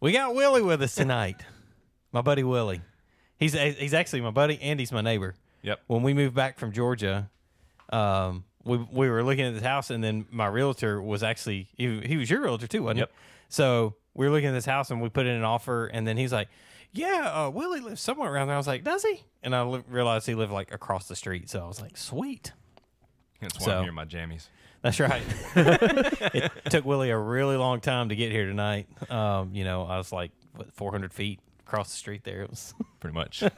We got Willie with us tonight. my buddy Willie. He's he's actually my buddy and he's my neighbor. Yep. When we moved back from Georgia, um, we we were looking at this house and then my realtor was actually he, he was your realtor too, wasn't Yep. he? So we were looking at this house and we put in an offer and then he's like, "Yeah, uh, Willie lives somewhere around there." I was like, "Does he?" And I li- realized he lived like across the street. So I was like, "Sweet." That's why So- I'm here, my jammies. That's right. it took Willie a really long time to get here tonight. Um, you know, I was like what, 400 feet across the street there. It was Pretty much.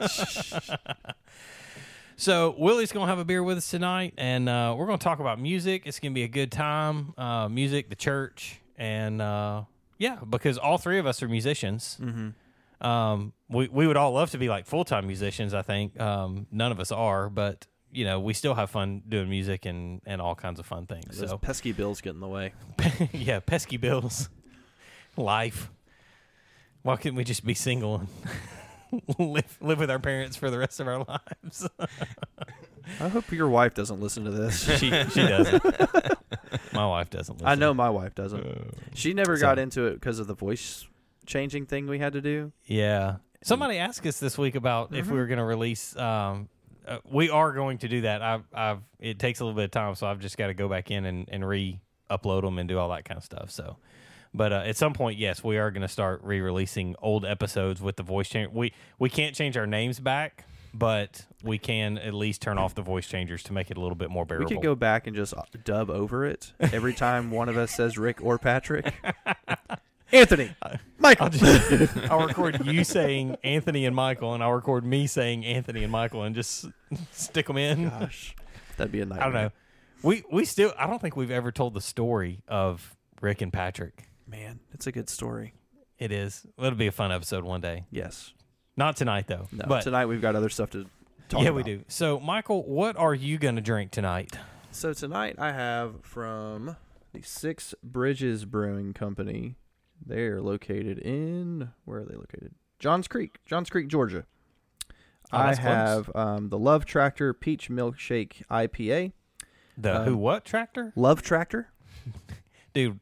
so Willie's gonna have a beer with us tonight, and uh, we're gonna talk about music. It's gonna be a good time. Uh, music, the church, and uh, yeah, because all three of us are musicians. Mm-hmm. Um, we we would all love to be like full time musicians. I think um, none of us are, but you know, we still have fun doing music and and all kinds of fun things. Those so pesky bills get in the way. yeah, pesky bills, life. Why couldn't we just be single and live live with our parents for the rest of our lives? I hope your wife doesn't listen to this. she she doesn't. My wife doesn't. Listen. I know my wife doesn't. She never So- got into it because of the voice changing thing we had to do. Yeah. Somebody asked us this week about if we were going to release. Um, uh, we are going to do that. I've, I've. It takes a little bit of time, so I've just got to go back in and, and re-upload them and do all that kind of stuff. So, but uh, at some point, yes, we are going to start re-releasing old episodes with the voice change. We we can't change our names back, but we can at least turn off the voice changers to make it a little bit more bearable. We could go back and just dub over it every time one of us says Rick or Patrick. Anthony, Michael. I'll, just, I'll record you saying Anthony and Michael, and I'll record me saying Anthony and Michael, and just stick them in. Gosh, that'd be a nightmare. I don't know. We we still I don't think we've ever told the story of Rick and Patrick. Man, it's a good story. It is. It'll be a fun episode one day. Yes. Not tonight though. No. but tonight we've got other stuff to talk yeah, about. we do. So Michael, what are you going to drink tonight? So tonight I have from the Six Bridges Brewing Company. They're located in where are they located? Johns Creek, Johns Creek, Georgia. Oh, I have um, the Love Tractor Peach Milkshake IPA. The Um, who what tractor? Love Tractor. Dude,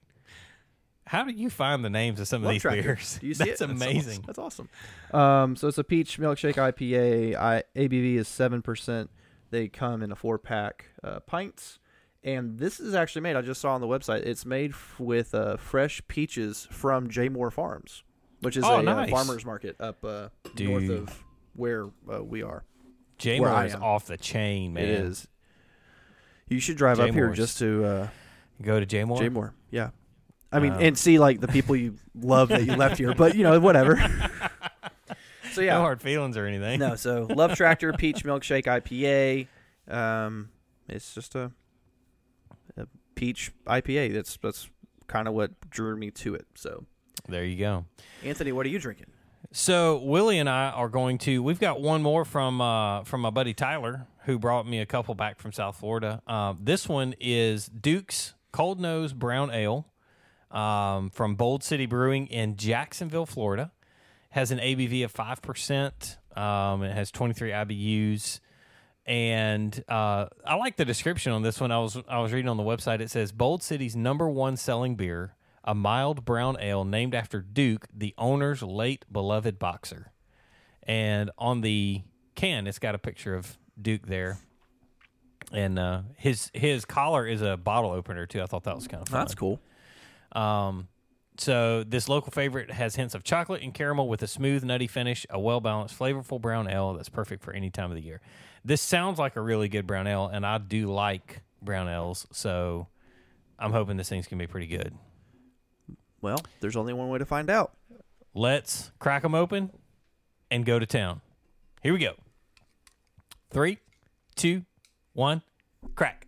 how do you find the names of some of these Tractor. beers? Do you see That's it? amazing. That's awesome. Um, so it's a peach milkshake IPA. I, ABV is seven percent. They come in a four pack uh, pints, and this is actually made. I just saw on the website. It's made f- with uh, fresh peaches from Jaemor Farms, which is Oh, a uh, nice. farmers market up uh, north Dude. of where uh, we are. J where I Moore is am. off the chain, man. It is. You should drive up here Jaemor's. just to uh, Go to Jaemor. J Moore. Yeah. I mean, Uh, and see like the people you love that you left here, but you know, whatever. so yeah, No hard feelings or anything. No, so Love Tractor Peach Milkshake IPA. Um, it's just a peach IPA. That's that's kind of what drew me to it. So, There you go. Anthony, what are you drinking? So Willie and I are going to. We've got one more from uh, from my buddy Tyler, who brought me a couple back from South Florida. Uh, this one is Duke's Cold Nose Brown Ale um, from Bold City Brewing in Jacksonville, Florida. Has an ABV of five percent. Um, it has twenty three IBUs. And uh, I like the description on this one. I was I was reading on the website. It says Bold City's number one selling beer, a mild brown ale named after Duke, the owner's late beloved boxer. And on the can, it's got a picture of Duke there. And uh, his his collar is a bottle opener too. I thought that was kind of fun. That's cool. Um, So this local favorite has hints of chocolate and caramel with a smooth, nutty finish, a well balanced, flavorful brown ale that's perfect for any time of the year. This sounds like a really good brown ale, and I do like brown ales, so I'm hoping this thing's gonna be pretty good. Well, there's only one way to find out. Let's crack them open and go to town. Here we go. Three, two, one, crack.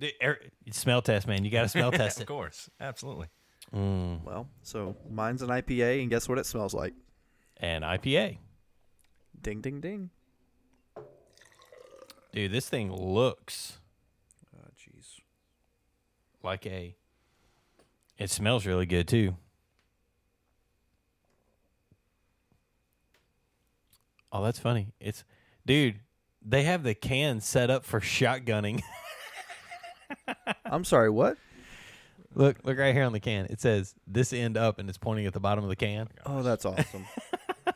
The air- smell test, man. You got to smell test it. of course, absolutely. Mm. Well, so mine's an IPA, and guess what it smells like? An IPA. Ding, ding, ding. Dude, this thing looks Oh, jeez. like a. It smells really good too. Oh, that's funny. It's, dude, they have the can set up for shotgunning. I'm sorry, what? look, look right here on the can. It says this end up and it's pointing at the bottom of the can. Oh, that's awesome.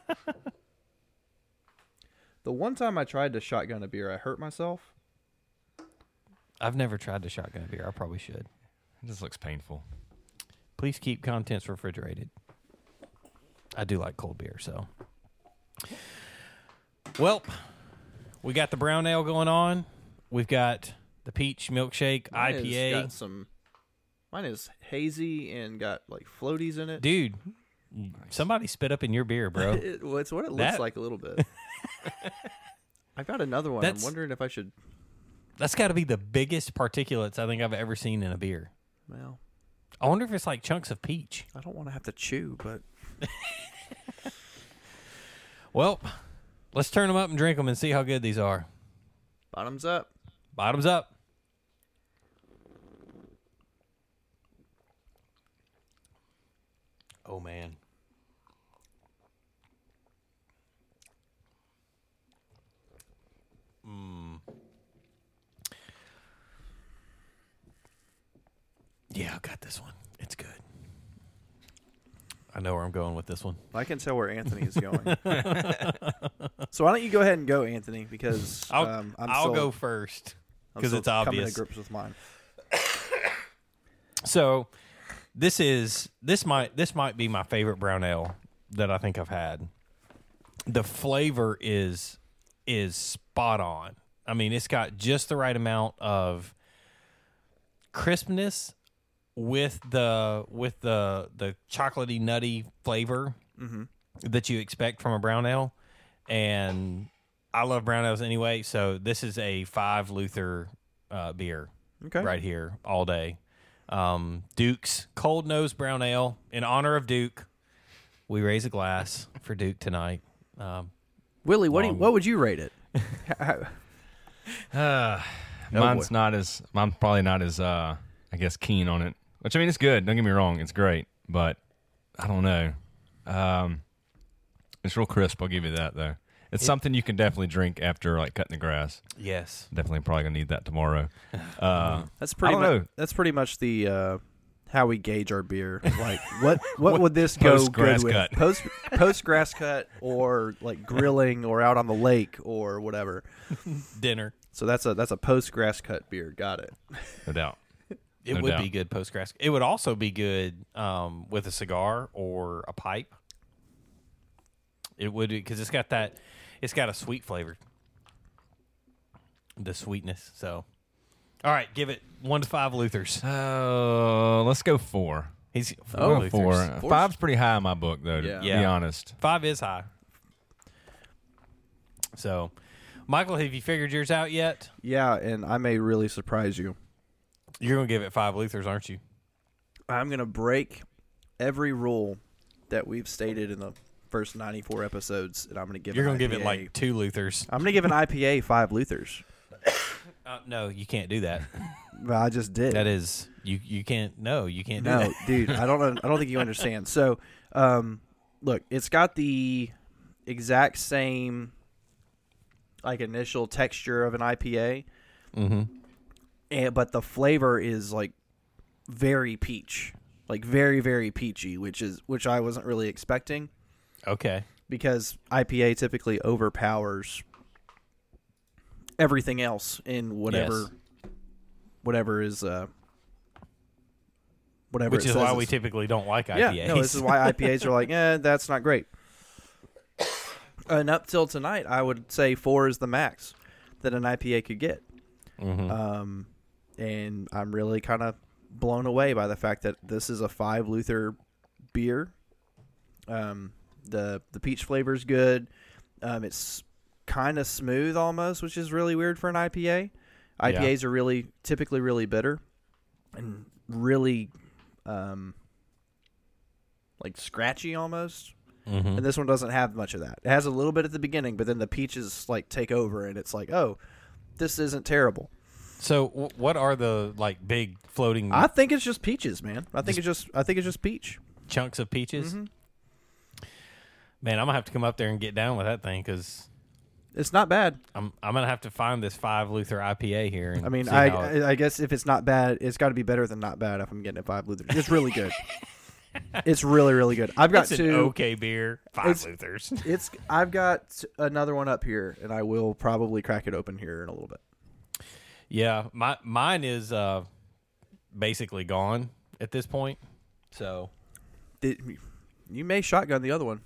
the one time I tried to shotgun a beer, I hurt myself. I've never tried to shotgun a beer. I probably should. It just looks painful. Please keep contents refrigerated. I do like cold beer, so. Well, we got the brown ale going on. We've got the peach milkshake Mine has IPA. got some. Mine is hazy and got like floaties in it. Dude, somebody spit up in your beer, bro. It, well, it's what it looks That- like a little bit. I've got another one. I'm wondering if I should. That's got to be the biggest particulates I think I've ever seen in a beer. Well, I wonder if it's like chunks of peach. I don't want to have to chew, but Well, let's turn them up and drink them and see how good these are. bottoms up. Bottoms up. Oh man. Mm. Yeah, I got this one. It's good. I know where I'm going with this one. I can tell where Anthony is going. so why don't you go ahead and go, Anthony? Because I'll, um, I'm I'll still, go first. I'm 'cause still it's Coming obvious. to grips with mine. So this is this might this might be my favorite brown ale that I think I've had. The flavor is is spot on. I mean, it's got just the right amount of crispness with the with the the chocolatey nutty flavor that you expect from a brown ale. And I love brown ales anyway, so this is a five Luther uh, beer Okay. right here all day. Um, Duke's Cold Nose Brown Ale in honor of Duke. We raise a glass for Duke tonight. Um, Willie, what do you, what would you rate it? Uh, Oh, mine's boy. not as I'm probably not as uh I guess keen on it. Which I mean it's good, don't get me wrong, it's great, but I don't know. Um it's real crisp, I'll give you that though. It's something you can definitely drink after like cutting the grass. yes. Definitely probably gonna need that tomorrow. Uh That's pretty don't much. know. That's pretty much the uh, how we gauge our beer. Like what what would this go good with? cut. Post post grass cut or like grilling or out on the lake or whatever. Dinner. So that's a that's a post grass cut beer. Got it. no doubt. It No would doubt. be good post grass. It would also be good um, with a cigar or a pipe. It would because it's got that. It's got a sweet flavor. The sweetness. So, all right, give it one to five Luthers. Uh let's go four. He's Oh, four Luthers. four. Four's- Five's pretty high in my book though, to Yeah. be Yeah. honest. Five is high. So, Michael, have you figured yours out yet? Yeah, and I may really surprise you. You're gonna give it five Luthers, aren't you? I'm gonna break every rule that we've stated in the first 94 episodes, and I'm gonna give. You're gonna give it IPA like two Luthers. I'm gonna give an IPA five Luthers. Uh, no, you can't do that. Well, I just did. That is you. You can't. No, you can't do no, that. dude, I don't. I don't think you understand. So, um, look, it's got the exact same like initial texture of an IPA, Mm-hmm. and but the flavor is like very peach, like very very peachy, which is which I wasn't really expecting Okay. because IPA typically overpowers everything else in whatever Yes. whatever is uh whatever. Which it is why we typically don't like yeah, no, this is why IPAs are like, eh, that's not great. And up till tonight, I would say four is the max that an IPA could get. Mhm. Um, and I'm really kind of blown away by the fact that this is a five Luther beer. Um, the the peach flavor is good. Um, it's kind of smooth almost, which is really weird for an IPA. Yeah. IPAs are really typically really bitter and really um, like scratchy almost. Mhm. And this one doesn't have much of that. It has a little bit at the beginning, but then the peaches like take over, and it's like, oh, this isn't terrible. So, w- what are the like big floating I think it's just peaches, man. I think it's just I think it's just peach. chunks of peaches? Mhm. Man, I'm gonna have to come up there and get down with that thing because It's not bad. I'm I'm gonna have to find this five Luther IPA here. And I mean, see I how it- I I guess if it's not bad, it's got to be better than not bad. If I'm getting a five Luther, it's really good. it's really really good. I've got it's an two. okay beer, five It's- Luthers. It's I've got another one up here, and I will probably crack it open here in a little bit. yeah, my mine is uh basically gone at this point. So, Did, you may shotgun the other one.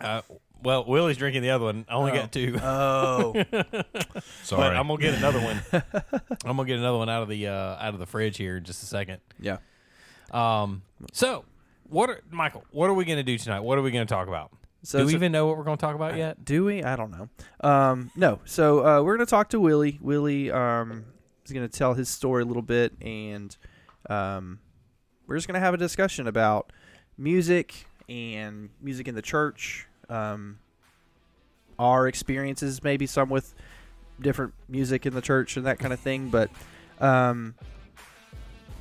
Uh, well, Willie's drinking the other one. I only Oh. got two. Oh, Sorry. But I'm gonna get another one. I'm gonna get another one out of the uh, out of the fridge here in just a second. yeah. Um, so what, are, Michael? What are we gonna do tonight? What are we gonna talk about? So do we so- even know what we're gonna talk about yet? Do we? I don't know. Um, no. So uh, we're gonna talk to Willie. Willie um, is gonna tell his story a little bit, and um, we're just gonna have a discussion about music and music in the church. Um, our experiences, maybe some with different music in the church and that kind of thing, but. Um,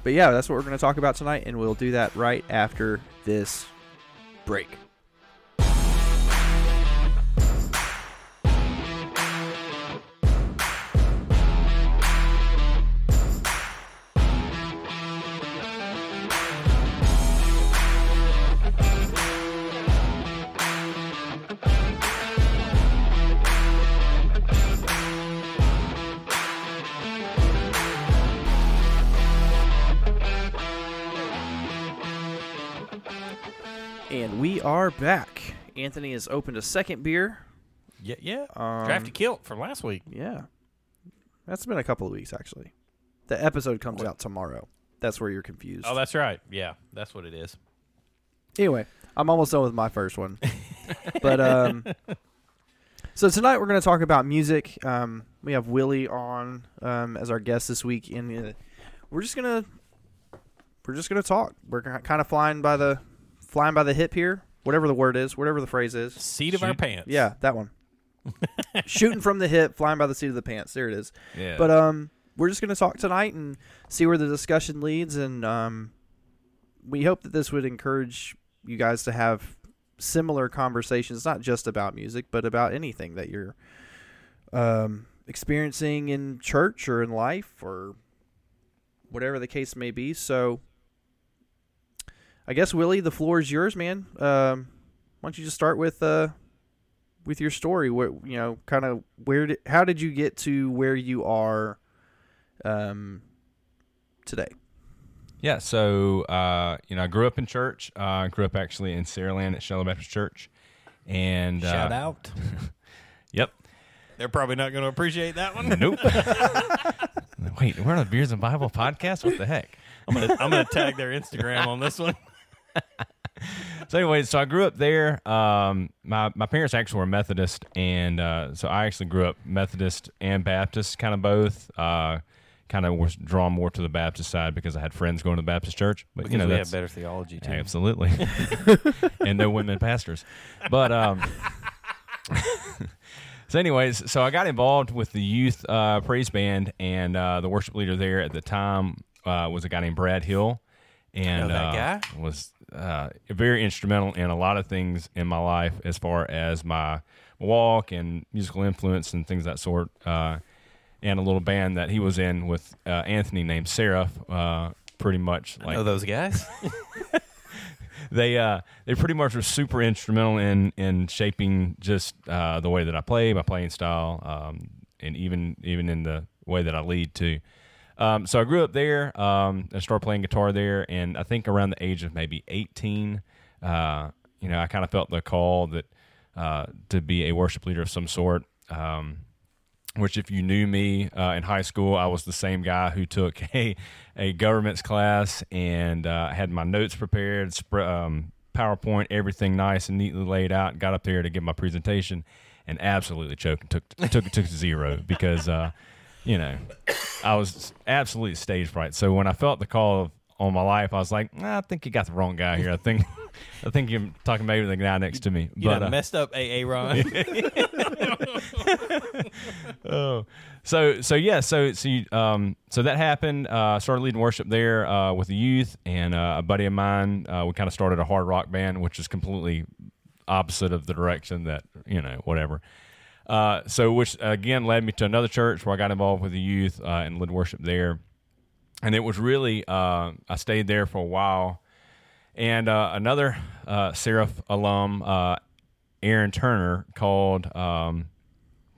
but yeah, that's what we're going to talk about tonight, and we'll do that right after this break. Back. Anthony has opened a second beer. Yeah, yeah. Um, Drafty kilt from last week. Yeah. That's been a couple of weeks, actually. The episode comes out tomorrow. That's where you're confused. Oh, that's right. Yeah, that's what it is. anyway, I'm almost done with my first one. but um, so tonight we're going to talk about music. Um, we have Willie on um, as our guest this week, and uh, we're just gonna we're just gonna talk. We're kind of flying by the flying by the hip here, whatever the word is, whatever the phrase is. Seat of our pants. Yeah, that one. Shooting from the hip, flying by the seat of the pants. There it is. yeah. But um, we're just going to talk tonight and see where the discussion leads, and um, we hope that this would encourage you guys to have similar conversations, not just about music, but about anything that you're um, experiencing in church or in life or whatever the case may be. So, I guess Willie, the floor is yours, man. Um, why don't you just start with uh, with your story? Where you know, kind of where did how did you get to where you are um, today? Yeah, so uh, you know, I grew up in church. Uh, I grew up actually in Saraland at Shallow Baptist Church, and uh, Shout out. Yep. They're probably not going to appreciate that one. Nope. Wait, we're on a Beers and Bible podcast. What the heck? I'm gonna I'm gonna tag their Instagram on this one. So anyway, so I grew up there. Um, my my parents actually were Methodist, and uh, so I actually grew up Methodist and Baptist, kind of both. Uh, kind of was drawn more to the Baptist side because I had friends going to the Baptist church. But Because you know, we that's have better theology too. Absolutely. and no women pastors. But um So anyways, so I got involved with the youth uh, praise band and uh, the worship leader there at the time uh, was a guy named Brad Hill and that uh, guy? was uh, very instrumental in a lot of things in my life as far as my walk and musical influence and things of that sort. Uh, and a little band that he was in with uh, Anthony named Seraph, uh, pretty much like know those guys. they uh they pretty much were super instrumental in in shaping just uh the way that I play, my playing style, um and even even in the way that I lead too. Um, so I grew up there. Um, I started playing guitar there, and I think around the age of maybe 18, uh, you know, I kind of felt the call that uh, to be a worship leader of some sort. Um, which, if you knew me uh, in high school, I was the same guy who took a a government's class and uh, had my notes prepared, sp- um, PowerPoint, everything nice and neatly laid out. Got up there to give my presentation, and absolutely choked and took took took zero because uh, you know I was absolutely stage fright. So when I felt the call of, on my life, I was like, nah, I think you got the wrong guy here. I think I think you're talking maybe the guy next to me. You but uh, messed up, AA Ron. oh, so so yeah, so so you, um so that happened. Uh, started leading worship there uh, with the youth, and uh, a buddy of mine. Uh, we kind of started a hard rock band, which is completely opposite of the direction that you know whatever. Uh, so which again led me to another church where I got involved with the youth uh, and led worship there, and it was really uh, I stayed there for a while, and uh, another uh, Seraph alum, uh, Aaron Turner, called. Um,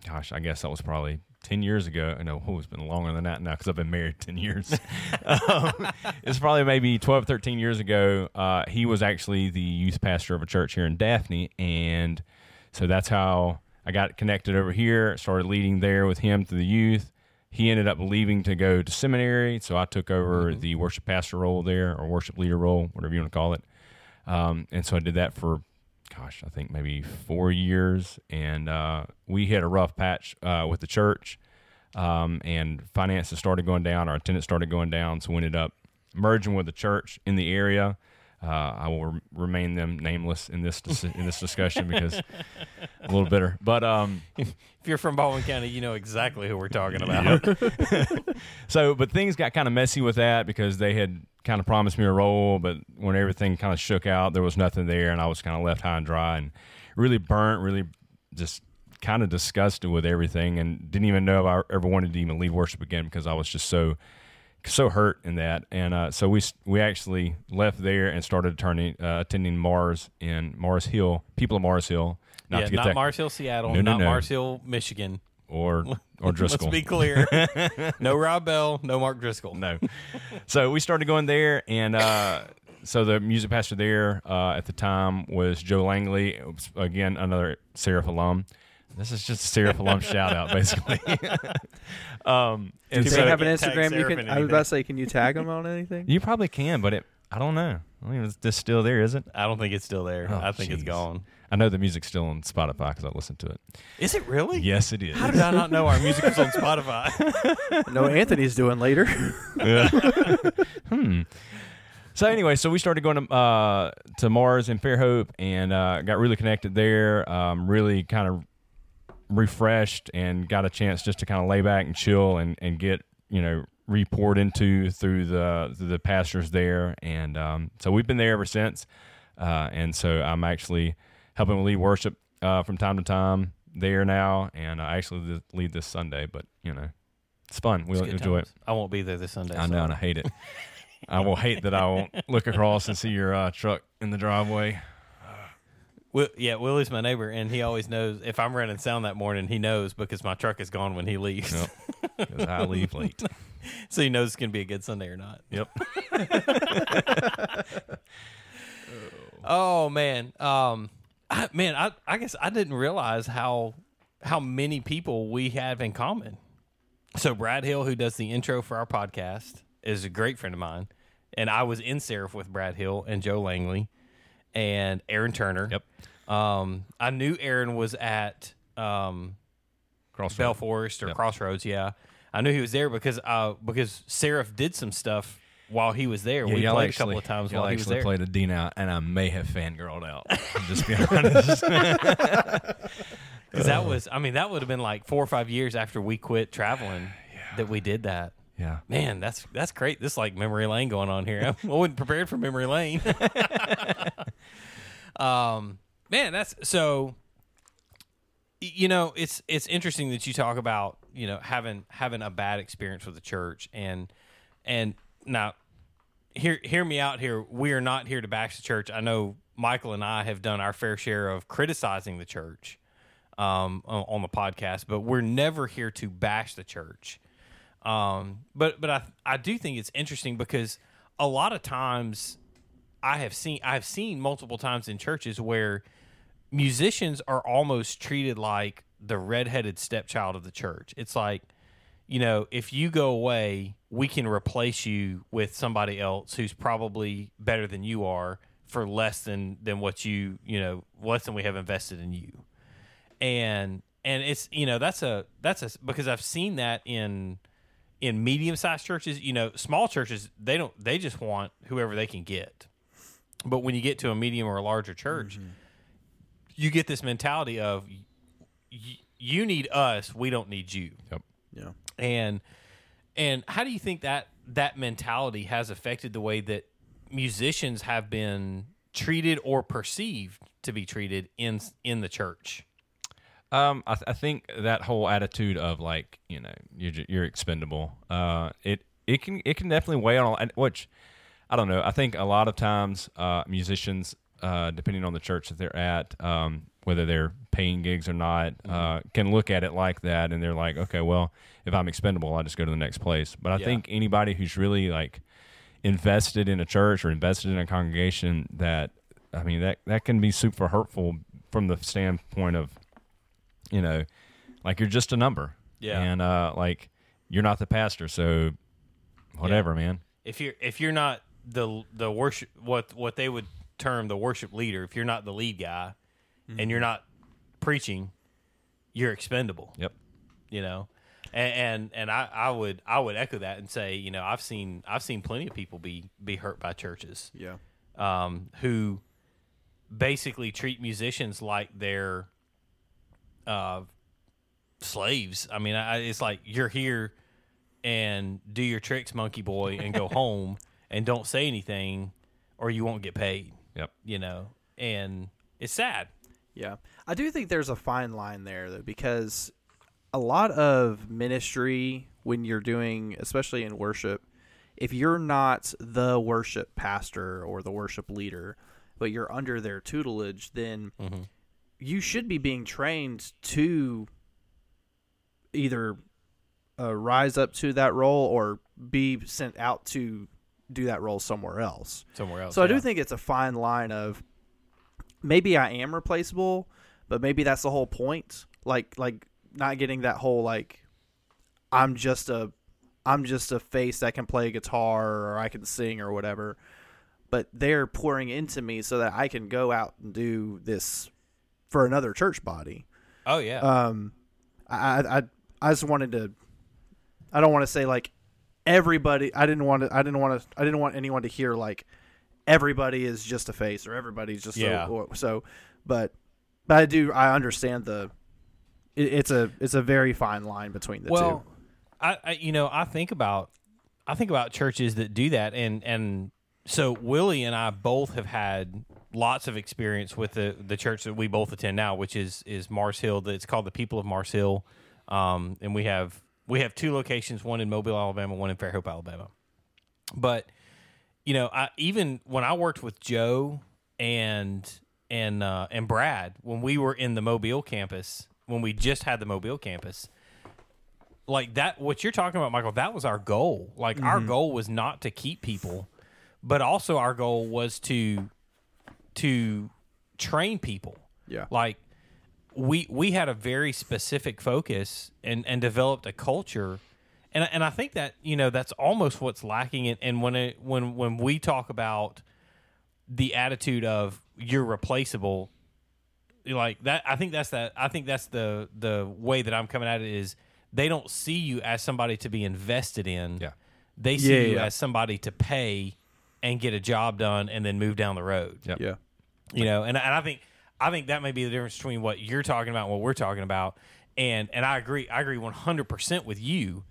gosh, I guess that was probably 10 years ago. I know oh, it's been longer than that now because I've been married 10 years. um, it's probably maybe 12, 13 years ago. Uh, he was actually the youth pastor of a church here in Daphne. And so that's how I got connected over here, started leading there with him through the youth. He ended up leaving to go to seminary. So I took over the worship pastor role there or worship leader role, whatever you want to call it. Um, and so I did that for gosh, I think maybe four years, and uh, we hit a rough patch uh, with the church, um, and finances started going down, our attendance started going down, so we ended up merging with the church in the area. Uh, I will re- remain them nameless in this dis- in this discussion because a little bitter, but um, if you're from Baldwin County, you know exactly who we're talking about. so but things got kind of messy with that because they had kind of promised me a role but when everything kind of shook out there was nothing there and i was kind of left high and dry and really burnt really just kind of disgusted with everything and didn't even know if i ever wanted to even lead worship again because i was just so so hurt in that and uh, so we we actually left there and started turning uh, attending mars in mars hill people of mars hill yeah, to get not that, Mars Hill, Seattle, No, no, not no. Mars Hill, Michigan. or or driscoll Let's be clear. no Rob Bell, no Mark Driscoll. no. so we started going there, and uh, so the music pastor there uh, at the time was Joe Langley. Was, again, another Seraph alum. This is just a Seraph alum shout out, basically. um, and Do so they have an Instagram? You can. I was about to say, can you tag them on anything? you probably can, but it, I don't know. I mean, it's just still there, is it? I don't think it's still there. Oh, I think it's gone. I know the music's still on Spotify because I listened to it. Is it really? Yes, it is. How did I not know our music was on Spotify? no, Anthony's doing later. hmm. So anyway, so we started going to uh, to Mars and Fairhope, and uh, got really connected there. Um, really kind of refreshed and got a chance just to kind of lay back and chill and, and get you know repoured into through the through the pastors there. And um, so we've been there ever since. Uh, and so I'm actually helping lead worship uh, from time to time there now, and I actually lead- this Sunday. But you know, it's fun. We'll It's enjoy it. I won't be there this Sunday. I so- know, and I hate it. I will hate that I won't look across and see your uh, truck in the driveway. Will, yeah, Willie's my neighbor, and he always knows if I'm running sound that morning. He knows because my truck is gone when he leaves, Yep. Because I leave late. so he knows it's gonna be a good Sunday or not. Yep. Oh man, um, I, man, I, I guess I didn't realize how how many people we have in common. So Brad Hill, who does the intro for our podcast, is a great friend of mine, and I was in Seraph with Brad Hill and Joe Langley and Aaron Turner. Yep. Um, I knew Aaron was at um, Cross Bell Forest or Yep. Crossroads. Yeah, I knew he was there because uh because Seraph did some stuff while he was there. Yeah, we played actually, a couple of times while he was actually there. played a D now, and I may have fangirled out. Just being honest. Because that was, I mean, that would have been like four or five years after we quit traveling that we did that. yeah. Man, that's that's great. This is like memory lane going on here. I wasn't prepared for memory lane. Um, man, that's so. You know, it's it's interesting that you talk about you know having having a bad experience with the church and and now hear hear me out here. We are not here to bash the church. I know Michael and I have done our fair share of criticizing the church um, on the podcast, but we're never here to bash the church. Um, but but I I do think it's interesting because a lot of times I have seen I've seen multiple times in churches where musicians are almost treated like the redheaded stepchild of the church. It's like, you know, if you go away, we can replace you with somebody else who's probably better than you are for less than than what you, you know, less than we have invested in you. And and it's, you know, that's a that's a because I've seen that in in medium sized churches, you know, small churches, they don't they just want whoever they can get. But when you get to a medium or a larger church, you get this mentality of y- you need us, we don't need you. Yep. Yeah. And and how do you think that that mentality has affected the way that musicians have been treated or perceived to be treated in in the church? Um, I, th- I think that whole attitude of like you know you're j- you're expendable. Uh, it it can it can definitely weigh on and which I don't know. I think a lot of times uh, musicians, uh, depending on the church that they're at, um, whether they're paying gigs or not, uh, can look at it like that, and they're like, okay, well, if I'm expendable, I'll just go to the next place. But I Yeah. think anybody who's really like invested in a church or invested in a congregation, that I mean that that can be super hurtful from the standpoint of you know, like you're just a number. Yeah. And uh, like you're not the pastor, so whatever, man. If you're if you're not the the worship what what they would term the worship leader, if you're not the lead guy and you're not preaching, you're expendable. Yep. you know and and, and I, I would I would echo that and say you know I've seen I've seen plenty of people be be hurt by churches Yeah. um, who basically treat musicians like they're uh, slaves. I mean, I, it's like you're here and do your tricks, monkey boy, and go home and don't say anything, or you won't get paid. Yep. You know, and it's sad. Yeah. I do think there's a fine line there though because a lot of ministry when you're doing especially in worship if you're not the worship pastor or the worship leader but you're under their tutelage then you should be being trained to either uh, rise up to that role or be sent out to do that role somewhere else. Somewhere else. So I do think it's a fine line of maybe I am replaceable, but maybe that's the whole point. Like like not getting that whole like I'm just a I'm just a face that can play guitar or I can sing or whatever. But they're pouring into me so that I can go out and do this for another church body. Oh yeah. Um, I, I, I just wanted to. I don't want to say like everybody. I didn't want to. I didn't want to. I didn't want anyone to hear like everybody is just a face or everybody's just Yeah. so, or- so. But but I do. I understand the. It, it's a it's a very fine line between the well, two. I, I you know I think about I think about churches that do that, and and so Willie and I both have had lots of experience with the the church that we both attend now, which is is Mars Hill. It's called the People of Mars Hill, um, and we have we have two locations, one in Mobile, Alabama, one in Fairhope, Alabama. But you know, I even when I worked with Joe and and uh, and Brad when we were in the Mobile campus, when we just had the Mobile campus, like that what you're talking about michael that was our goal like our goal was not to keep people but also our goal was to to train people Yeah. like we we had a very specific focus and and developed a culture and and I think that you know that's almost what's lacking in, and when it when when we talk about the attitude of you're replaceable like that I think that's that I think that's the the way that I'm coming at it is they don't see you as somebody to be invested in. Yeah. They see Yeah, you yeah. as somebody to pay and get a job done and then move down the road. Yep. Yeah. You know, and and I think I think that may be the difference between what you're talking about and what we're talking about. And and I agree I agree 100% with you.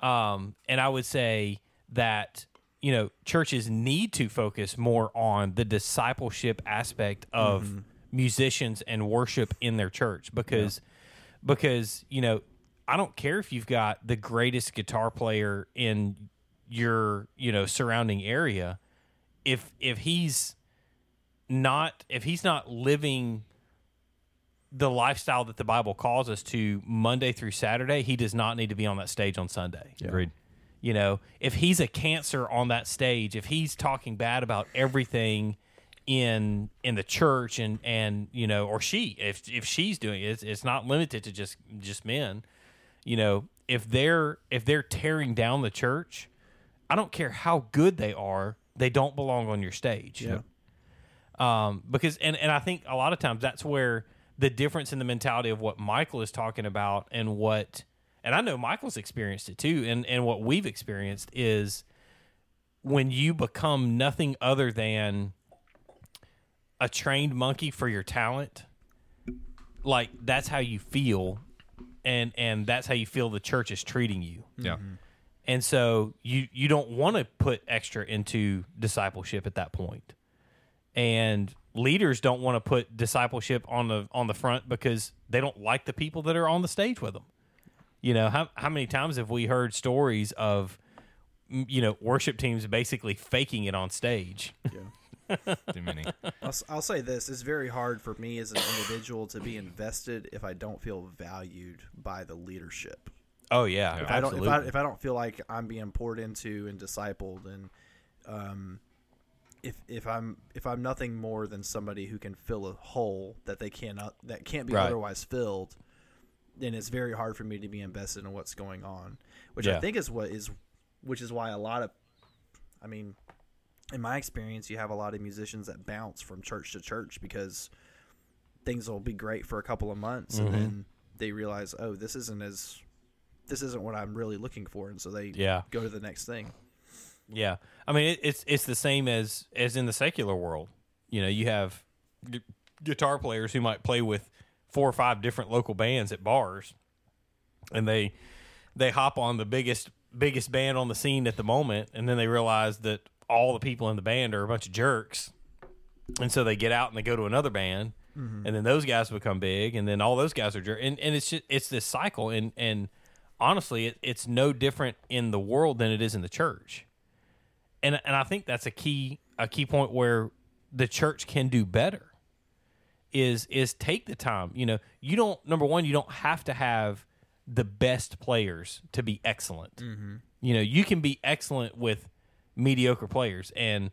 Um and I would say that you know, churches need to focus more on the discipleship aspect of musicians and worship in their church because because you know I don't care if you've got the greatest guitar player in your you know surrounding area if if he's not if he's not living the lifestyle that the Bible calls us to Monday through Saturday, he does not need to be on that stage on Sunday. Agreed. You know, if he's a cancer on that stage, if he's talking bad about everything in in the church and and you know, or she, if if she's doing it, it's, it's not limited to just just men. You know, if they're if they're tearing down the church, I don't care how good they are, they don't belong on your stage. Yeah. Um, because and and I think a lot of times that's where the difference in the mentality of what Michael is talking about and what and I know Michael's experienced it too, and and what we've experienced is when you become nothing other than a trained monkey for your talent, like that's how you feel, and and that's how you feel the church is treating you. Yeah. And so you you don't want to put extra into discipleship at that point. And leaders don't want to put discipleship on the on the front because they don't like the people that are on the stage with them. You know, how how many times have we heard stories of you know, worship teams basically faking it on stage? Too many. I'll, s- I'll say this: it's very hard for me as an individual to be invested if I don't feel valued by the leadership. Oh yeah, If I don't, absolutely. if I, if I don't feel like I'm being poured into and discipled, and um, if if I'm if I'm nothing more than somebody who can fill a hole that they cannot that can't be Right. otherwise filled, then it's very hard for me to be invested in what's going on. Which Yeah. I think is what is, which is why a lot of, I mean, in my experience, you have a lot of musicians that bounce from church to church because things will be great for a couple of months, Mm-hmm. and then they realize, oh, this isn't as, this isn't what I'm really looking for, and so they Yeah. go to the next thing. Yeah, I mean it, it's it's the same as as in the secular world. You know, you have gu- guitar players who might play with four or five different local bands at bars, and they they hop on the biggest biggest band on the scene at the moment, and then they realize that all the people in the band are a bunch of jerks, and so they get out and they go to another band, mm-hmm. and then those guys become big, and then all those guys are jerks, and and it's just it's this cycle, and and honestly, it, it's no different in the world than it is in the church and and I think that's a key a key point where the church can do better is is take the time. You know, you don't number one, you don't have to have the best players to be excellent. Mm-hmm. You know, you can be excellent with mediocre players. And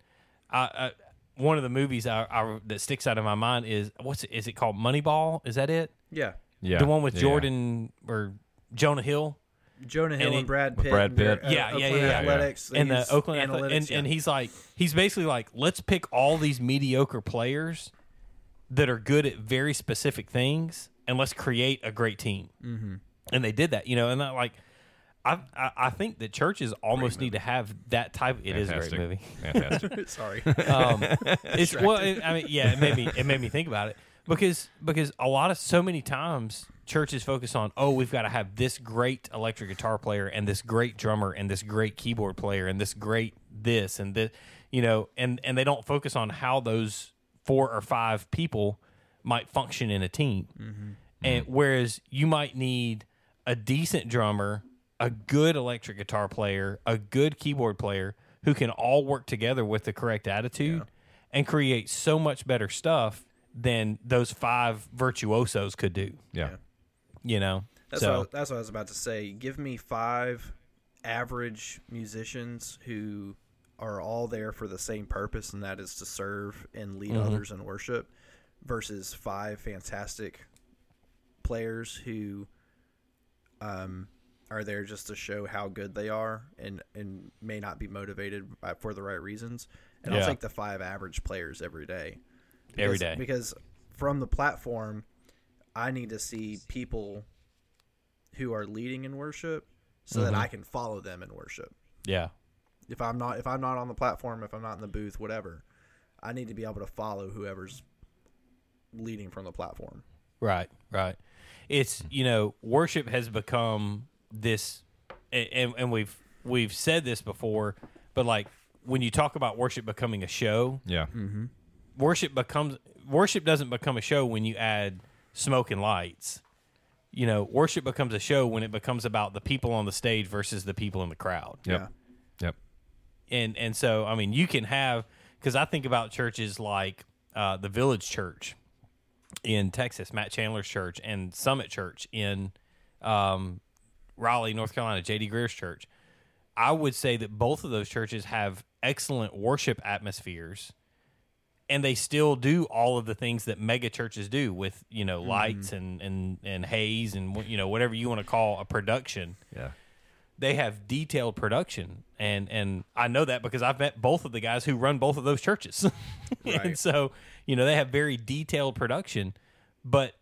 I, I one of the movies I, I, that sticks out of my mind is what's it, is it called Moneyball? Is that it? Yeah, Yeah. The one with Yeah. Jordan or Jonah Hill. Jonah Hill And and, Brad Pitt, Brad and their, Pitt. uh, Yeah, yeah, yeah, yeah. Athletics, they and the Oakland Athle- analytics, and, yeah. and he's like he's basically like let's pick all these mediocre players that are good at very specific things and let's create a great team. Mm-hmm. And they did that, you know, and that like I, I I think that churches almost need to have that type. It is a great movie. Fantastic. Sorry. Um, it's well, it, I mean, yeah, it made me it made me think about it because because a lot of so many times churches focus on oh we've got to have this great electric guitar player and this great drummer and this great keyboard player and this great this and this you know and and they don't focus on how those four or five people might function in a team. Mm-hmm. And whereas you might need a decent drummer a good electric guitar player a good keyboard player who can all work together with the correct attitude and create so much better stuff than those five virtuosos could do. Yeah. You know That's, so what, that's what I was about to say. Give me five average musicians who are all there for the same purpose, and that is to serve and lead Mm-hmm. others in worship, versus five fantastic players who um, are there just to show how good they are and, and may not be motivated by, for the right reasons. And Yeah. I'll take the five average players every day. Every Because- day. Because from the platform, I need to see people who are leading in worship so Mm-hmm. that I can follow them in worship. yeah If I'm not if I'm not on the platform, if I'm not in the booth, whatever, I need to be able to follow whoever's leading from the platform. Right, right. It's you know, worship has become this, and, and we've we've said this before, but like when you talk about worship becoming a show, Yeah. worship becomes worship doesn't become a show when you add smoke and lights. You know, worship becomes a show when it becomes about the people on the stage versus the people in the crowd. Yep. Yeah. Yep. and and so I mean you can have because I think about churches like uh, the Village Church in Texas, Matt Chandler's church, and Summit Church in um, Raleigh, North Carolina, J.D. Greer's church. I would say that both of those churches have excellent worship atmospheres, and they still do all of the things that mega churches do with you know mm-hmm. lights and and and haze and you know whatever you want to call a production Yeah. they have detailed production and and I know that because I've met both of the guys who run both of those churches. and Right. so, you know, they have very detailed production, but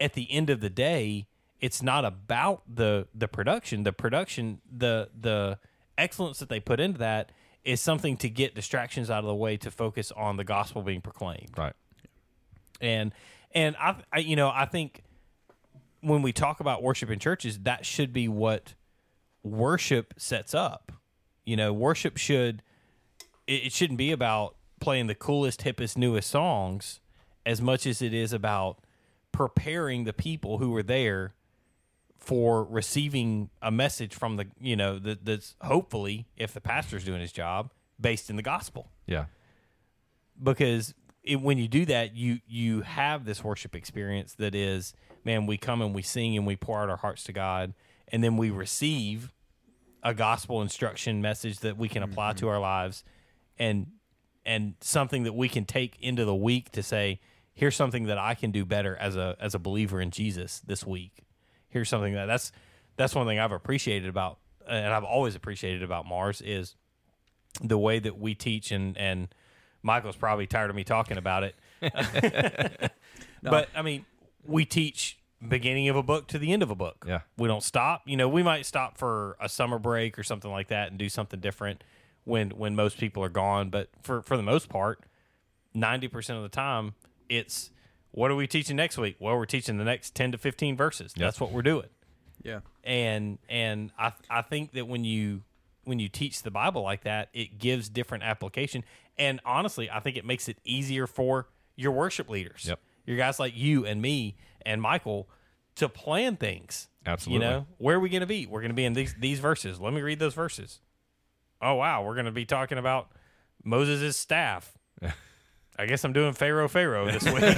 at the end of the day, it's not about the the production. The production, the the excellence that they put into that is something to get distractions out of the way to focus on the gospel being proclaimed Right. and and I, I you know I think when we talk about worship in churches, that should be what worship sets up. You know, worship should it, it shouldn't be about playing the coolest, hippest, newest songs as much as it is about preparing the people who are there for receiving a message from the you know that, that's hopefully if the pastor's doing his job based in the gospel Yeah. because it, when you do that, you you have this worship experience that is, man, we come and we sing and we pour out our hearts to God, and then we receive a gospel instruction message that we can apply to mm-hmm. our lives, and and something that we can take into the week to say, here's something that I can do better as a as a believer in Jesus this week. Here's something that that's that's one thing I've appreciated about, and I've always appreciated about Mars is the way that we teach and and Michael's probably tired of me talking about it. But I mean, we teach beginning of a book to the end of a book. Yeah. We don't stop. You know, we might stop for a summer break or something like that and do something different when when most people are gone, but for for the most part, 90% of the time it's what are we teaching next week? Well, we're teaching the next 10 to 15 verses. That's what we're doing Yeah. and and I I think that when you when you teach the Bible like that, it gives different application. And honestly, I think it makes it easier for your worship leaders, Yep. your guys like you and me and Michael, to plan things. Absolutely. You know, where are we going to be? We're going to be in these these verses. Let me read those verses. Oh wow, we're going to be talking about Moses' staff. I guess I'm doing Pharaoh Pharaoh this week.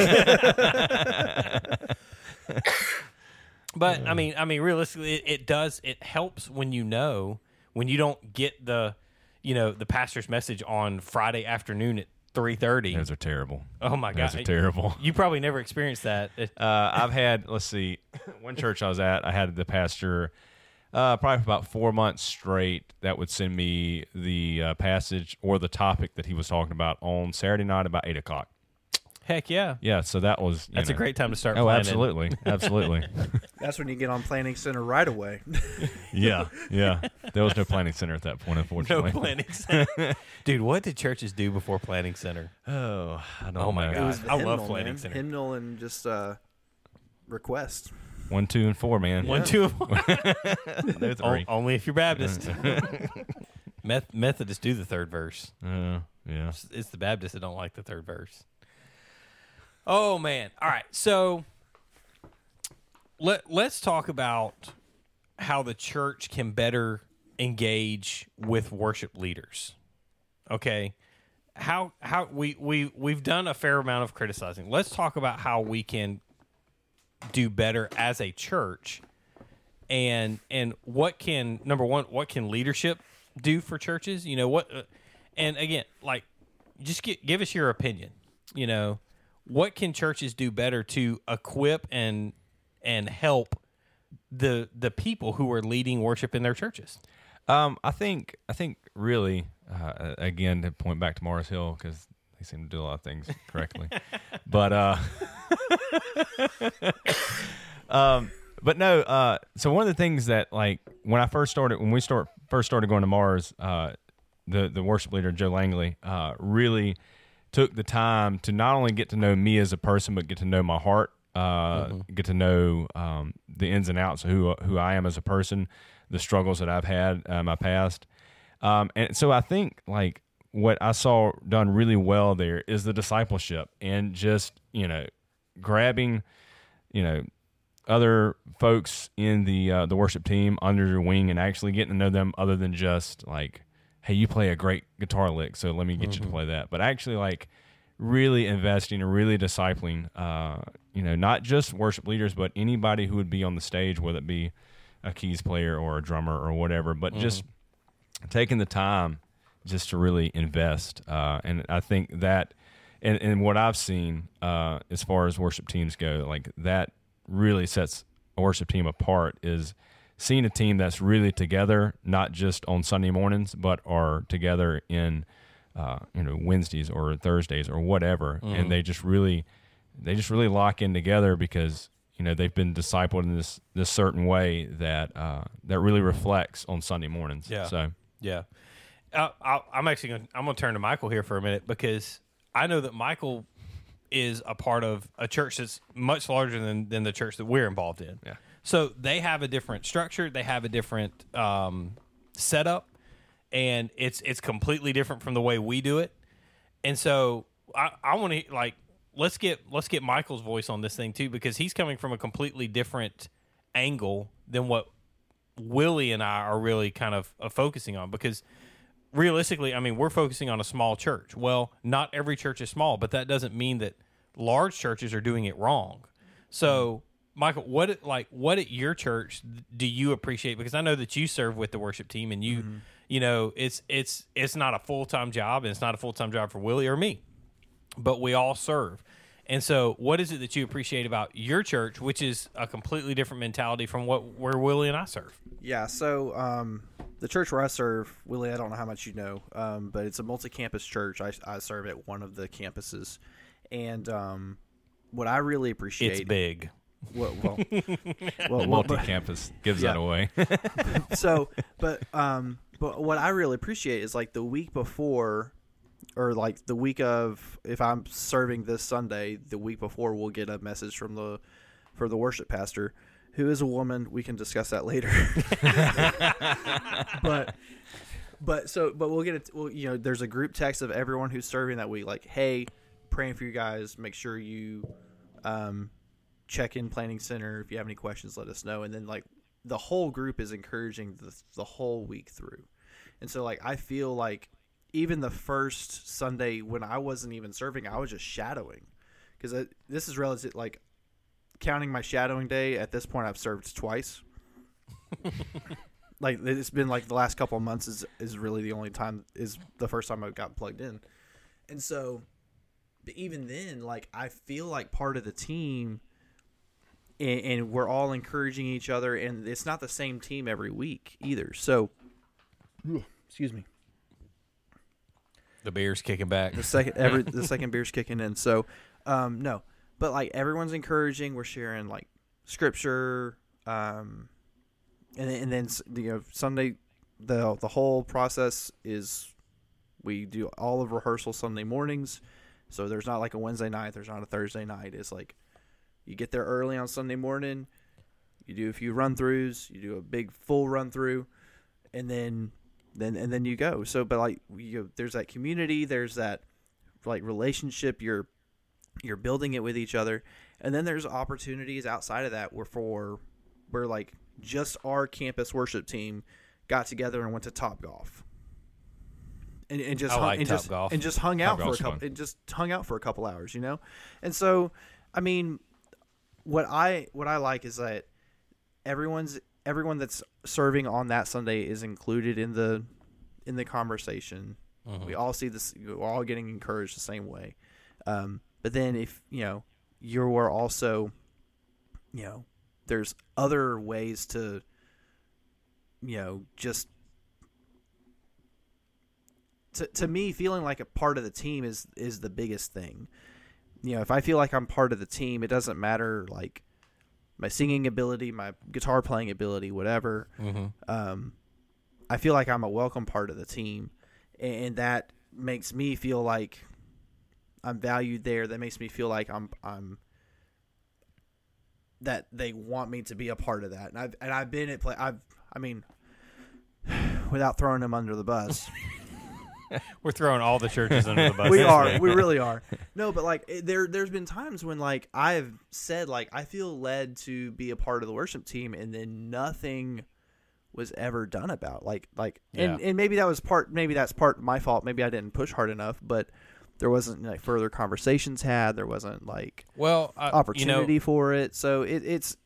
but I mean, I mean, realistically, it, it does. It helps when you know when you don't get the, you know, the pastor's message on Friday afternoon at three thirty. Those are terrible. Oh my god, Those are terrible. You probably never experienced that. Uh, I've had, let's see, one church I was at, I had the pastor uh, probably for about four months straight that would send me the uh, passage or the topic that he was talking about on Saturday night about 8 o'clock. heck yeah, Yeah, so that was. you that's a great time to start. Oh, planning. absolutely. Absolutely. That's when you get on Planning Center right away. yeah, yeah. There was no planning center at that point, unfortunately. No planning center, dude. What did churches do before planning center? Oh, I don't Oh my know. God. It was the I love Planning man. Center. Hymnal and just uh, request. One, two, and four, man. One, two, No O- three. only if you're Baptist. Meth- Methodists do the third verse. Uh, yeah. It's- It's the Baptists that don't like the third verse. Oh man! All right, so let let's talk about how the church can better engage with worship leaders. Okay, how how we we we've done a fair amount of criticizing. Let's talk about how we can do better as a church. And and what can number one what can leadership do for churches? You know what uh, and again like just get, give us your opinion you know. What can churches do better to equip and and help the the people who are leading worship in their churches? Um, I think I think really uh, again to point back to Mars Hill because they seem to do a lot of things correctly, but uh, um, but no. Uh, so one of the things that like when I first started when we start first started going to Mars, uh, the the worship leader Joe Langley uh, really took the time to not only get to know me as a person but get to know my heart uh, get to know um, the ins and outs of who who I am as a person, the struggles that I've had uh, in my past, um, and so I think like what I saw done really well there is the discipleship and just you know grabbing you know other folks in the uh, the worship team under your wing and actually getting to know them other than just like hey you play a great guitar lick so let me get you to play that but actually like really investing and really discipling, uh, you know, not just worship leaders, but anybody who would be on the stage, whether it be a keys player or a drummer or whatever, but just taking the time just to really invest. Uh, and I think that, and, and what I've seen uh, as far as worship teams go, like that really sets a worship team apart is seeing a team that's really together, not just on Sunday mornings, but are together in uh, you know Wednesdays or Thursdays or whatever, and they just really they just really lock in together because you know they've been discipled in this this certain way that uh, that really reflects on Sunday mornings. Yeah. So Yeah, uh, I, I'm actually going. I'm going to turn to Michael here for a minute because I know that Michael is a part of a church that's much larger than than the church that we're involved in. Yeah. So they have a different structure. They have a different um, setup, and it's it's completely different from the way we do it. And so I, I want to like let's get let's get Michael's voice on this thing too because he's coming from a completely different angle than what Willie and I are really kind of uh, focusing on because realistically, I mean, we're focusing on a small church. Well, not every church is small, but that doesn't mean that large churches are doing it wrong. So, Michael, what at- like what at your church do you appreciate? Because I know that you serve with the worship team, and you, you know, it's it's it's not a full time job, and it's not a full time job for Willie or me, but we all serve. And so, what is it that you appreciate about your church, which is a completely different mentality from what where Willie and I serve? Yeah, so um, the church where I serve, Willie, I don't know how much you know, um, but it's a multi-campus church. I, I serve at one of the campuses, and um, what I really appreciate, It's big. Well, well, well, multi but- campus gives Yeah. that away. so, but um, but what I really appreciate is like the week before, or like the week of, if I'm serving this Sunday, the week before, we'll get a message from the for the worship pastor, who is a woman. We can discuss that later. but but so but we'll get it. Well, you know, there's a group text of everyone who's serving that week. Like, hey, praying for you guys. Make sure you um, check in planning center. If you have any questions, let us know. And then like the whole group is encouraging the the whole week through. And so like I feel like even the first Sunday when I wasn't even serving, I was just shadowing because this is relative like counting my shadowing day at this point I've served twice. like it's been like the last couple of months is is really the only time is the first time I got plugged in. And so but even then like I feel like part of the team and, and we're all encouraging each other and it's not the same team every week either. So excuse me. The beer's kicking back. The second every the second beer's kicking in. So um no. But like everyone's encouraging, we're sharing like scripture um and and then you know Sunday the the whole process is we do all of rehearsal Sunday mornings. So there's not like a Wednesday night, there's not a Thursday night. It's like you get there early on Sunday morning, you do a few run throughs, you do a big full run through, and then then and then you go. So but like you know, there's that community, there's that like relationship you're you're building it with each other. And then there's opportunities outside of that where for where like just our campus worship team got together and went to Top Golf. And, and just I hung, like and just, Topgolf. and just hung out for a couple fun. and just hung out for a couple hours, you know? And so I mean what I what I like is that everyone's everyone that's serving on that Sunday is included in the in the conversation. We all see this. We're all getting encouraged the same way. Um, but then if you know you are also, you know, there's other ways to, you know, just to to me feeling like a part of the team is is the biggest thing. You know, if I feel like I'm part of the team, it doesn't matter like my singing ability, my guitar playing ability, whatever. Mm-hmm. Um, I feel like I'm a welcome part of the team, and that makes me feel like I'm valued there. That makes me feel like I'm I'm that they want me to be a part of that. And I've and I've been at play. I've I mean, without throwing them under the bus, We're throwing all the churches under the bus. we are we really are. No, but like there there's been times when like I've said like I feel led to be a part of the worship team, and then nothing was ever done about like like and Yeah. and maybe that was part maybe that's part my fault maybe I didn't push hard enough but there wasn't like further conversations had. There wasn't like Well, opportunity You know, for it. So it, it's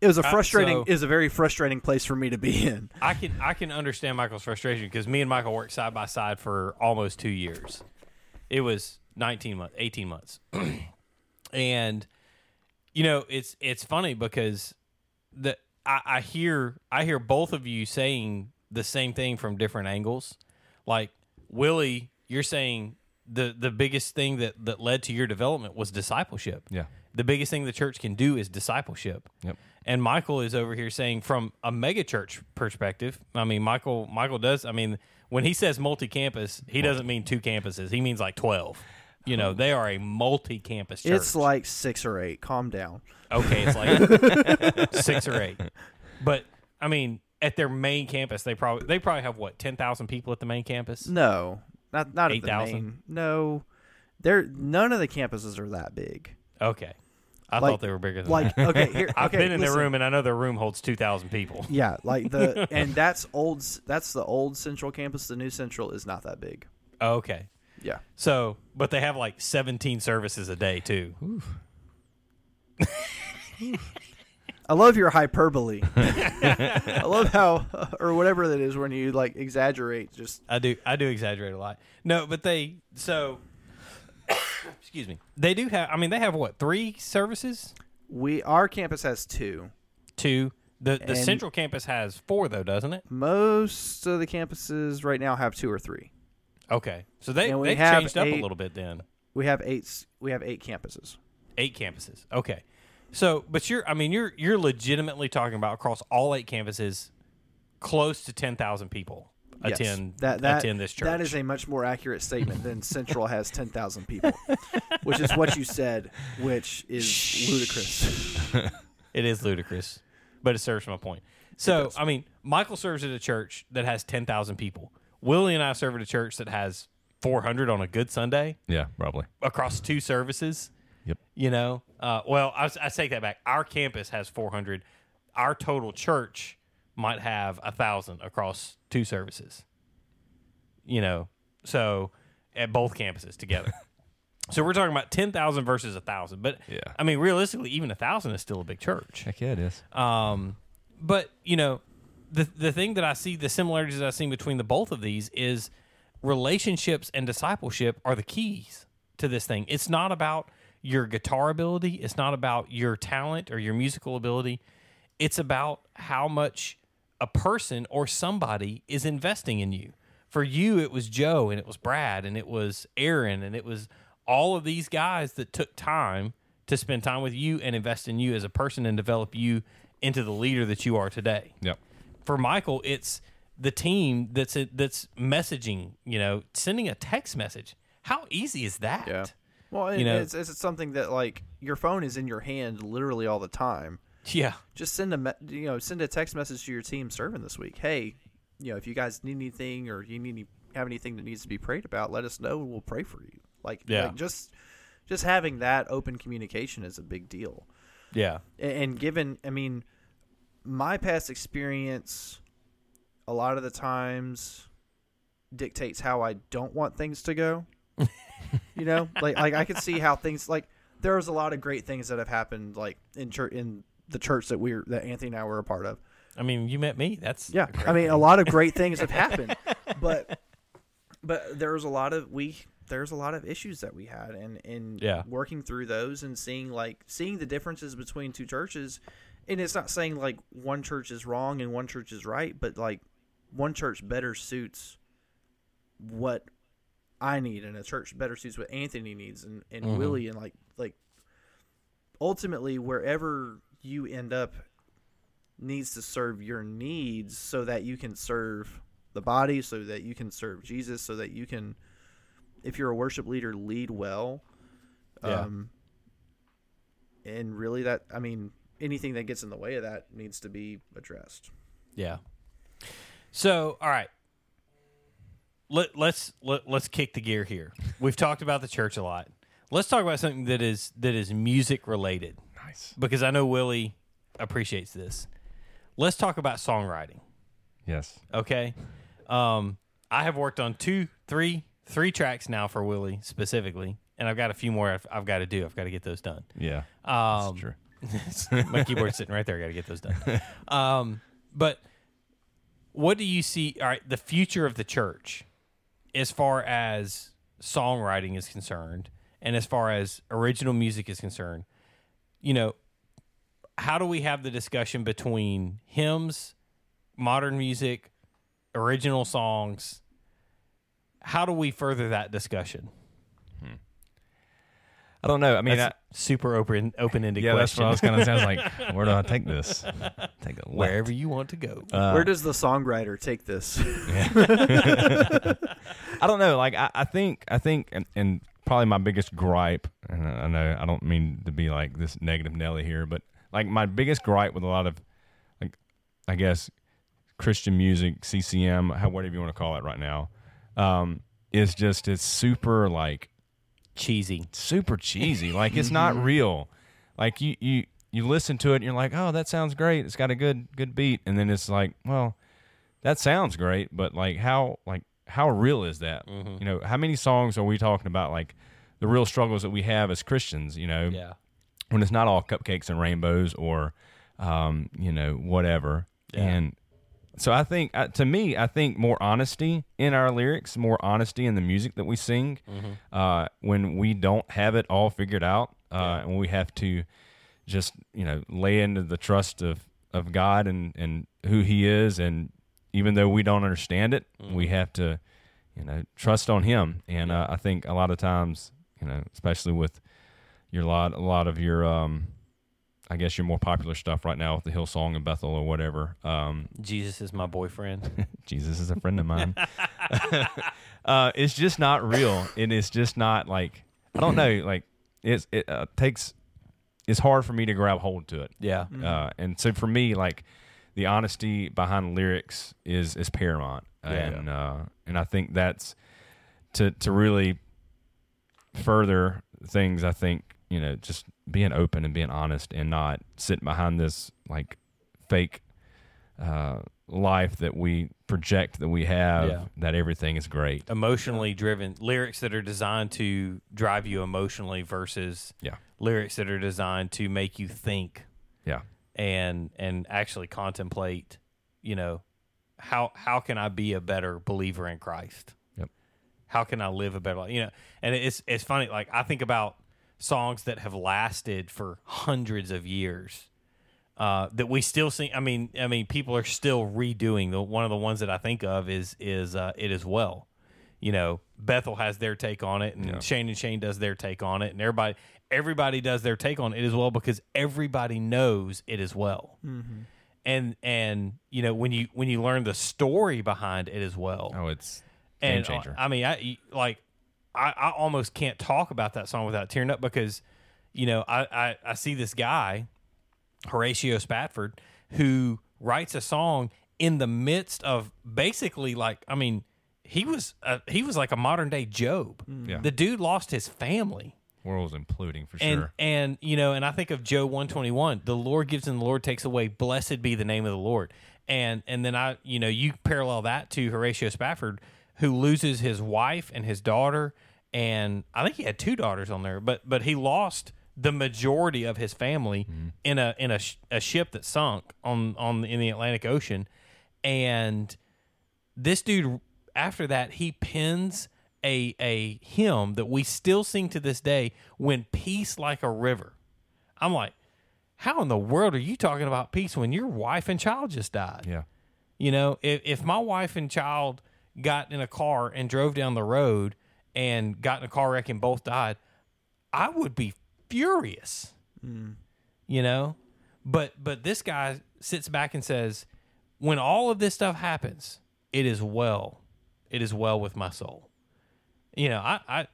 it was a frustrating. so- it a very frustrating place for me to be in. I can I can understand Michael's frustration because me and Michael worked side by side for almost two years. It was nineteen months, eighteen months, and you know it's it's funny because the I, I hear I hear both of you saying the same thing from different angles. Like Willie, you're saying the the biggest thing that that led to your development was discipleship. Yeah. The biggest thing the church can do is discipleship. Yep. And Michael is over here saying from a megachurch perspective. I mean, Michael Michael does. I mean, when he says multi-campus, he doesn't mean two campuses. He means like twelve. You know, they are a multi-campus church. It's like six or eight. Calm down. okay, it's like six or eight. But I mean, at their main campus, they probably they probably have what ten thousand people at the main campus. No, not not the 8,000? main. No, there. None of the campuses are that big. Okay, I Like- thought they were bigger than Like that. okay, here. I've okay, been in listen. their room, and I know their room holds two thousand people. Yeah, like the and that's old. That's the old Central campus. The new Central is not that big. Okay, Yeah. so but they have like seventeen services a day too. I love your hyperbole. I love how, or whatever that is, when you like exaggerate. Just I do I do exaggerate a lot. No, but they so excuse me. They do have I mean they have what, three services? we, our campus has two. Two. The the And- central campus has four though, doesn't it? Most of the campuses right now have two or three. Okay. So they they changed up a little bit then. We have eight. s- We have eight campuses. Eight campuses. Okay. So but you're I mean you're you're legitimately talking about across all eight campuses close to ten thousand people Yes. attend that, that, attend this church. That is a much more accurate statement than Central has ten thousand people, which is what you said, which is ludicrous. It is ludicrous, but it serves my point. So. I mean, Michael serves at a church that has 10,000 people. Willie and I serve at a church that has 400 on a good Sunday Yeah, probably. across two services. Yep. You know, uh, well, I, I take that back. Our campus has 400. Our total church might have a thousand across two services. You know, so at both campuses together. so we're talking about 10,000 versus a thousand. But Yeah. I mean, realistically, even a thousand is still a big church. Heck yeah, it is. Um, but you know, the the thing that I see, the similarities that I see between the both of these is relationships and discipleship are the keys to this thing. It's not about your guitar ability. It's not about your talent or your musical ability. It's about how much a person or somebody is investing in you. For you, it was Joe and it was Brad and it was Aaron and it was all of these guys that took time to spend time with you and invest in you as a person and develop you into the leader that you are today. Yep. For Michael, it's the team that's that's messaging. You know, sending a text message. How easy is that? Yeah. Well, You know- it's, it's something that like your phone is in your hand literally all the time. Yeah. Just send a me- you know send a text message to your team serving this week. Hey, you know if you guys need anything or you need any, have anything that needs to be prayed about, let us know and we'll pray for you. Like, Yeah. like just just having that open communication is a big deal. Yeah. A- and given i mean my past experience a lot of the times dictates how i don't want things to go you know like like i could see how things like there was a lot of great things that have happened like in church in the church that we're that anthony and i were a part of I mean, you met me. That's yeah i mean thing. a lot of great things have happened but but there was a lot of we there's a lot of issues that we had and and Yeah. working through those and seeing like seeing the differences between two churches and it's not saying like one church is wrong and one church is right but like one church better suits what I need and a church better suits what Anthony needs and, and Mhm. Willie and like like ultimately wherever you end up needs to serve your needs so that you can serve the body so that you can serve Jesus so that you can if you're a worship leader lead well Yeah. um and really that I mean anything that gets in the way of that needs to be addressed Yeah. So, all right. Let, let's let, let's kick the gear here. We've talked about the church a lot. Let's talk about something that is that is music related Nice. because I know Willie appreciates this. Let's talk about songwriting. Yes. Okay. Um, I have worked on two, three, three tracks now for Willie specifically, and I've got a few more I've, I've got to do. I've got to get those done. Yeah, Um, that's true. my keyboard's sitting right there. I got to get those done. Um, but what do you see? All right, the future of the church, as far as songwriting is concerned, and as far as original music is concerned, you know, how do we have the discussion between hymns, modern music, original songs? How do we further that discussion? I don't know. I mean, That's I, super open open ended yeah, that's question. what I was kind of sounds like. Where do I take this? Take it. Wherever you want to go. Uh, Where does the songwriter take this? I don't know. Like I, I think I think and, and probably my biggest gripe, and I know I don't mean to be like this negative Nelly here, but like my biggest gripe with a lot of like I guess Christian music, CCM, how whatever you want to call it right now, um, is just it's super like Cheesy. super cheesy. Like it's not real. Like you you you listen to it and you're like, oh, that sounds great. It's got a good good beat, and then it's like, well, that sounds great, but like how like how real is that? You know, how many songs are we talking about? Like the real struggles that we have as Christians. You know, Yeah. when it's not all cupcakes and rainbows or um, you know whatever Yeah. and so i think uh, to me i think more honesty in our lyrics more honesty in the music that we sing uh, when we don't have it all figured out uh, and we have to just you know lay into the trust of of god and and who he is and even though we don't understand it we have to you know trust on him. And uh, i think a lot of times you know especially with your lot a lot of your um I guess your more popular stuff right now with the Hillsong and Bethel or whatever. Um, Jesus is my boyfriend. Jesus is a friend of mine. uh, it's just not real, and it's just not like I don't know. Like it's it uh, takes it's hard for me to grab hold to it. yeah. Uh, and so for me, like the honesty behind the lyrics is is paramount, Yeah. and uh, and I think that's to to really further things. I think you know just being open and being honest and not sitting behind this like fake uh, life that we project that we have Yeah. that everything is great. Emotionally driven lyrics that are designed to drive you emotionally versus Yeah, lyrics that are designed to make you think yeah, and and actually contemplate, you know, how how can I be a better believer in Christ? Yep. How can I live a better life? You know, and it's it's funny. Like I think about songs that have lasted for hundreds of years. Uh, that we still see. I mean, I mean, people are still redoing. The one of the ones that I think of is is uh, it is well. You know, Bethel has their take on it, and Yeah. Shane and Shane does their take on it, and everybody everybody does their take on it as well because everybody knows it as well. And and you know when you when you learn the story behind it as well, oh, it's game and uh, changer. I mean, I like, I, I almost can't talk about that song without tearing up because, you know, I, I, I see this guy, Horatio Spafford, who writes a song in the midst of basically like, I mean, he was uh, he was like a modern day Job. Yeah. The dude lost his family. World's imploding for And sure. and you know, and I think of Job one twenty one. The Lord gives and the Lord takes away. Blessed be the name of the Lord. And and then I you know you parallel that to Horatio Spafford, who loses his wife and his daughter, and I think he had two daughters on there, but but he lost the majority of his family mm-hmm. in a in a, sh- a ship that sunk on on in the Atlantic Ocean, and this dude after that he pins a a hymn that we still sing to this day when peace like a river. I'm like how in the world are you talking about peace when your wife and child just died? Yeah, you know if, if my wife and child got in a car and drove down the road and got in a car wreck and both died i would be furious. Mm. You know? But but this guy sits back and says when all of this stuff happens it is well it is well with my soul. You know i i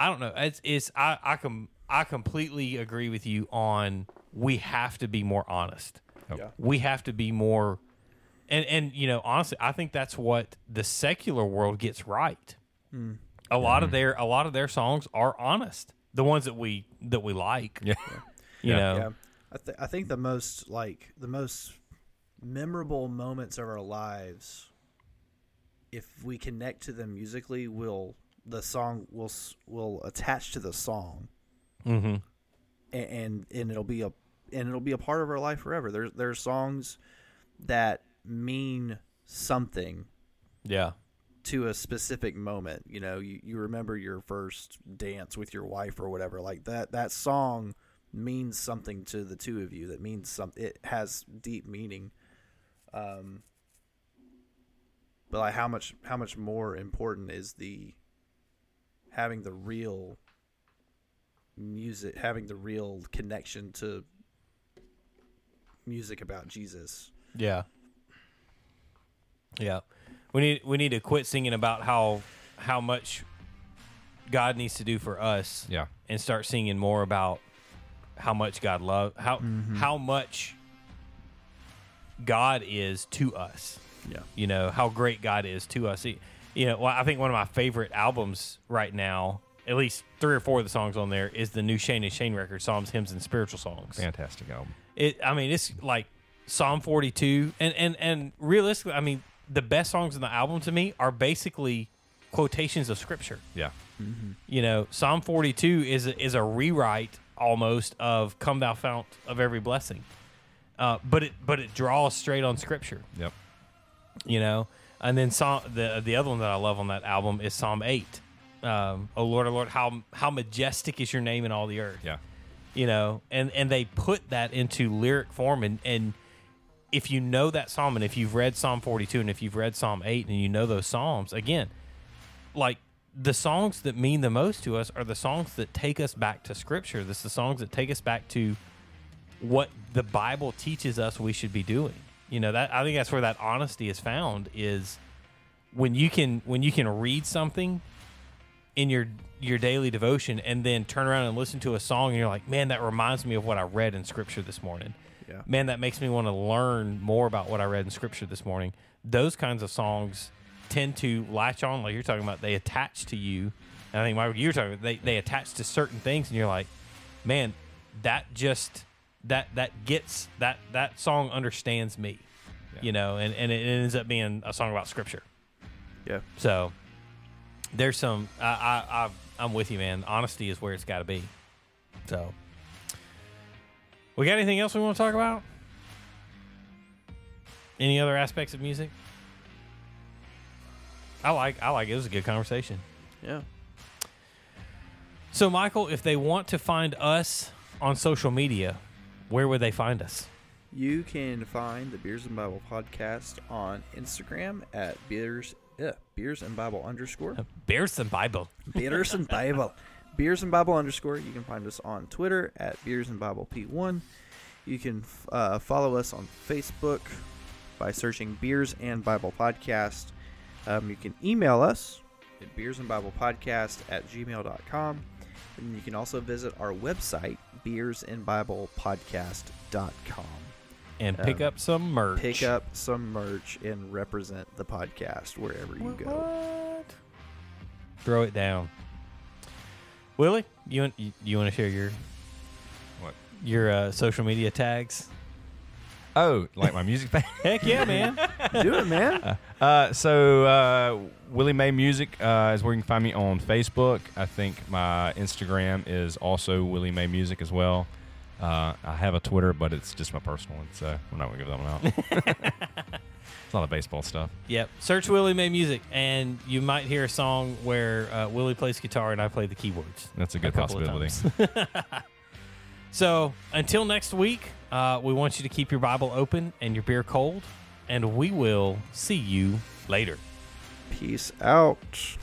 i don't know. It's it's i i com i completely agree with you on we have to be more honest. Yeah. we have to be more and and you know honestly i think that's what the secular world gets right mm. A lot of their a lot of their songs are honest the ones that we that we like yeah, you Yeah. know Yeah, I, th- I think the most like the most memorable moments of our lives, if we connect to them musically, will the song will will attach to the song, Mm-hmm. and, and and it'll be a and it'll be a part of our life forever. There's there's songs that mean something Yeah. To a specific moment. You know, you, you remember your first dance with your wife or whatever. Like that that song means something to the two of you. That means some. It has deep meaning. Um. But like how much how much more important is the having the real music, having the real connection to music about Jesus. Yeah. Yeah. We need we need to quit singing about how how much God needs to do for us Yeah. and start singing more about how much God love how mm-hmm. how much God is to us. Yeah. You know, how great God is to us. He- You know, well, I think one of my favorite albums right now, at least three or four of the songs on there, is the new Shane and Shane record, Psalms, Hymns, and Spiritual Songs. Fantastic album. It, I mean, it's like Psalm 42, and and and realistically, I mean, the best songs in the album to me are basically quotations of scripture. Yeah. You know, Psalm 42 is a, is a rewrite almost of "Come Thou Fount of Every Blessing," uh, but it but it draws straight on scripture. Yep. You know, and then Psalm the the other one that I love on that album is Psalm 8. Um, oh Lord, oh Lord, how how majestic is your name in all the earth Yeah. you know and and they put that into lyric form and and if you know that psalm and if you've read psalm 42 and if you've read psalm 8 and you know those psalms again like the songs that mean the most to us are the songs that take us back to scripture this the songs that take us back to what the bible teaches us we should be doing you know that i think that's where that honesty is found is when you can when you can read something in your your daily devotion and then turn around and listen to a song and you're like, man, that reminds me of what I read in scripture this morning. Yeah. Man, that makes me want to learn more about what I read in scripture this morning. Those kinds of songs tend to latch on, like you're talking about, they attach to you. And I think Michael, you're talking about they, they attach to certain things and you're like, man, that just that that gets that that song understands me. You know, and, and it ends up being a song about scripture. Yeah. So there's some. I, I, I I'm with you, man. Honesty is where it's got to be. So, we got anything else we want to talk about? Any other aspects of music? I like. I like. It was a good conversation. Yeah. So, Michael, if they want to find us on social media, where would they find us? You can find the Beers and Bible podcast on Instagram at beers yeah, beers and Bible underscore Beers and Bible. Beers and Bible Beers and Bible underscore. You can find us on Twitter at Beers and Bible P1. You can uh, follow us on Facebook by searching Beers and Bible Podcast. Um, you can email us at Beers and Bible Podcast at gmail.com. And you can also visit our website, beersandbiblepodcast.com. And Bible Podcast.com. And pick Um, up some merch. pick up some merch and represent the podcast wherever you go. Throw it down. Willie, you want you, you want to share your What? your uh, social media tags? Oh, like my music band. Heck yeah, man! Do it, man. Uh, so uh, Willie May Music uh, is where you can find me on Facebook. I think my Instagram is also Willie May Music as well. Uh, I have a Twitter, but it's just my personal one, so we're not gonna give that one out. it's a lot of baseball stuff. yep. Search Willie May Music, and you might hear a song where uh, Willie plays guitar and I play the keyboards. That's a good couple of possibility. So until next week, uh, we want you to keep your Bible open and your beer cold, and we will see you later. Peace out.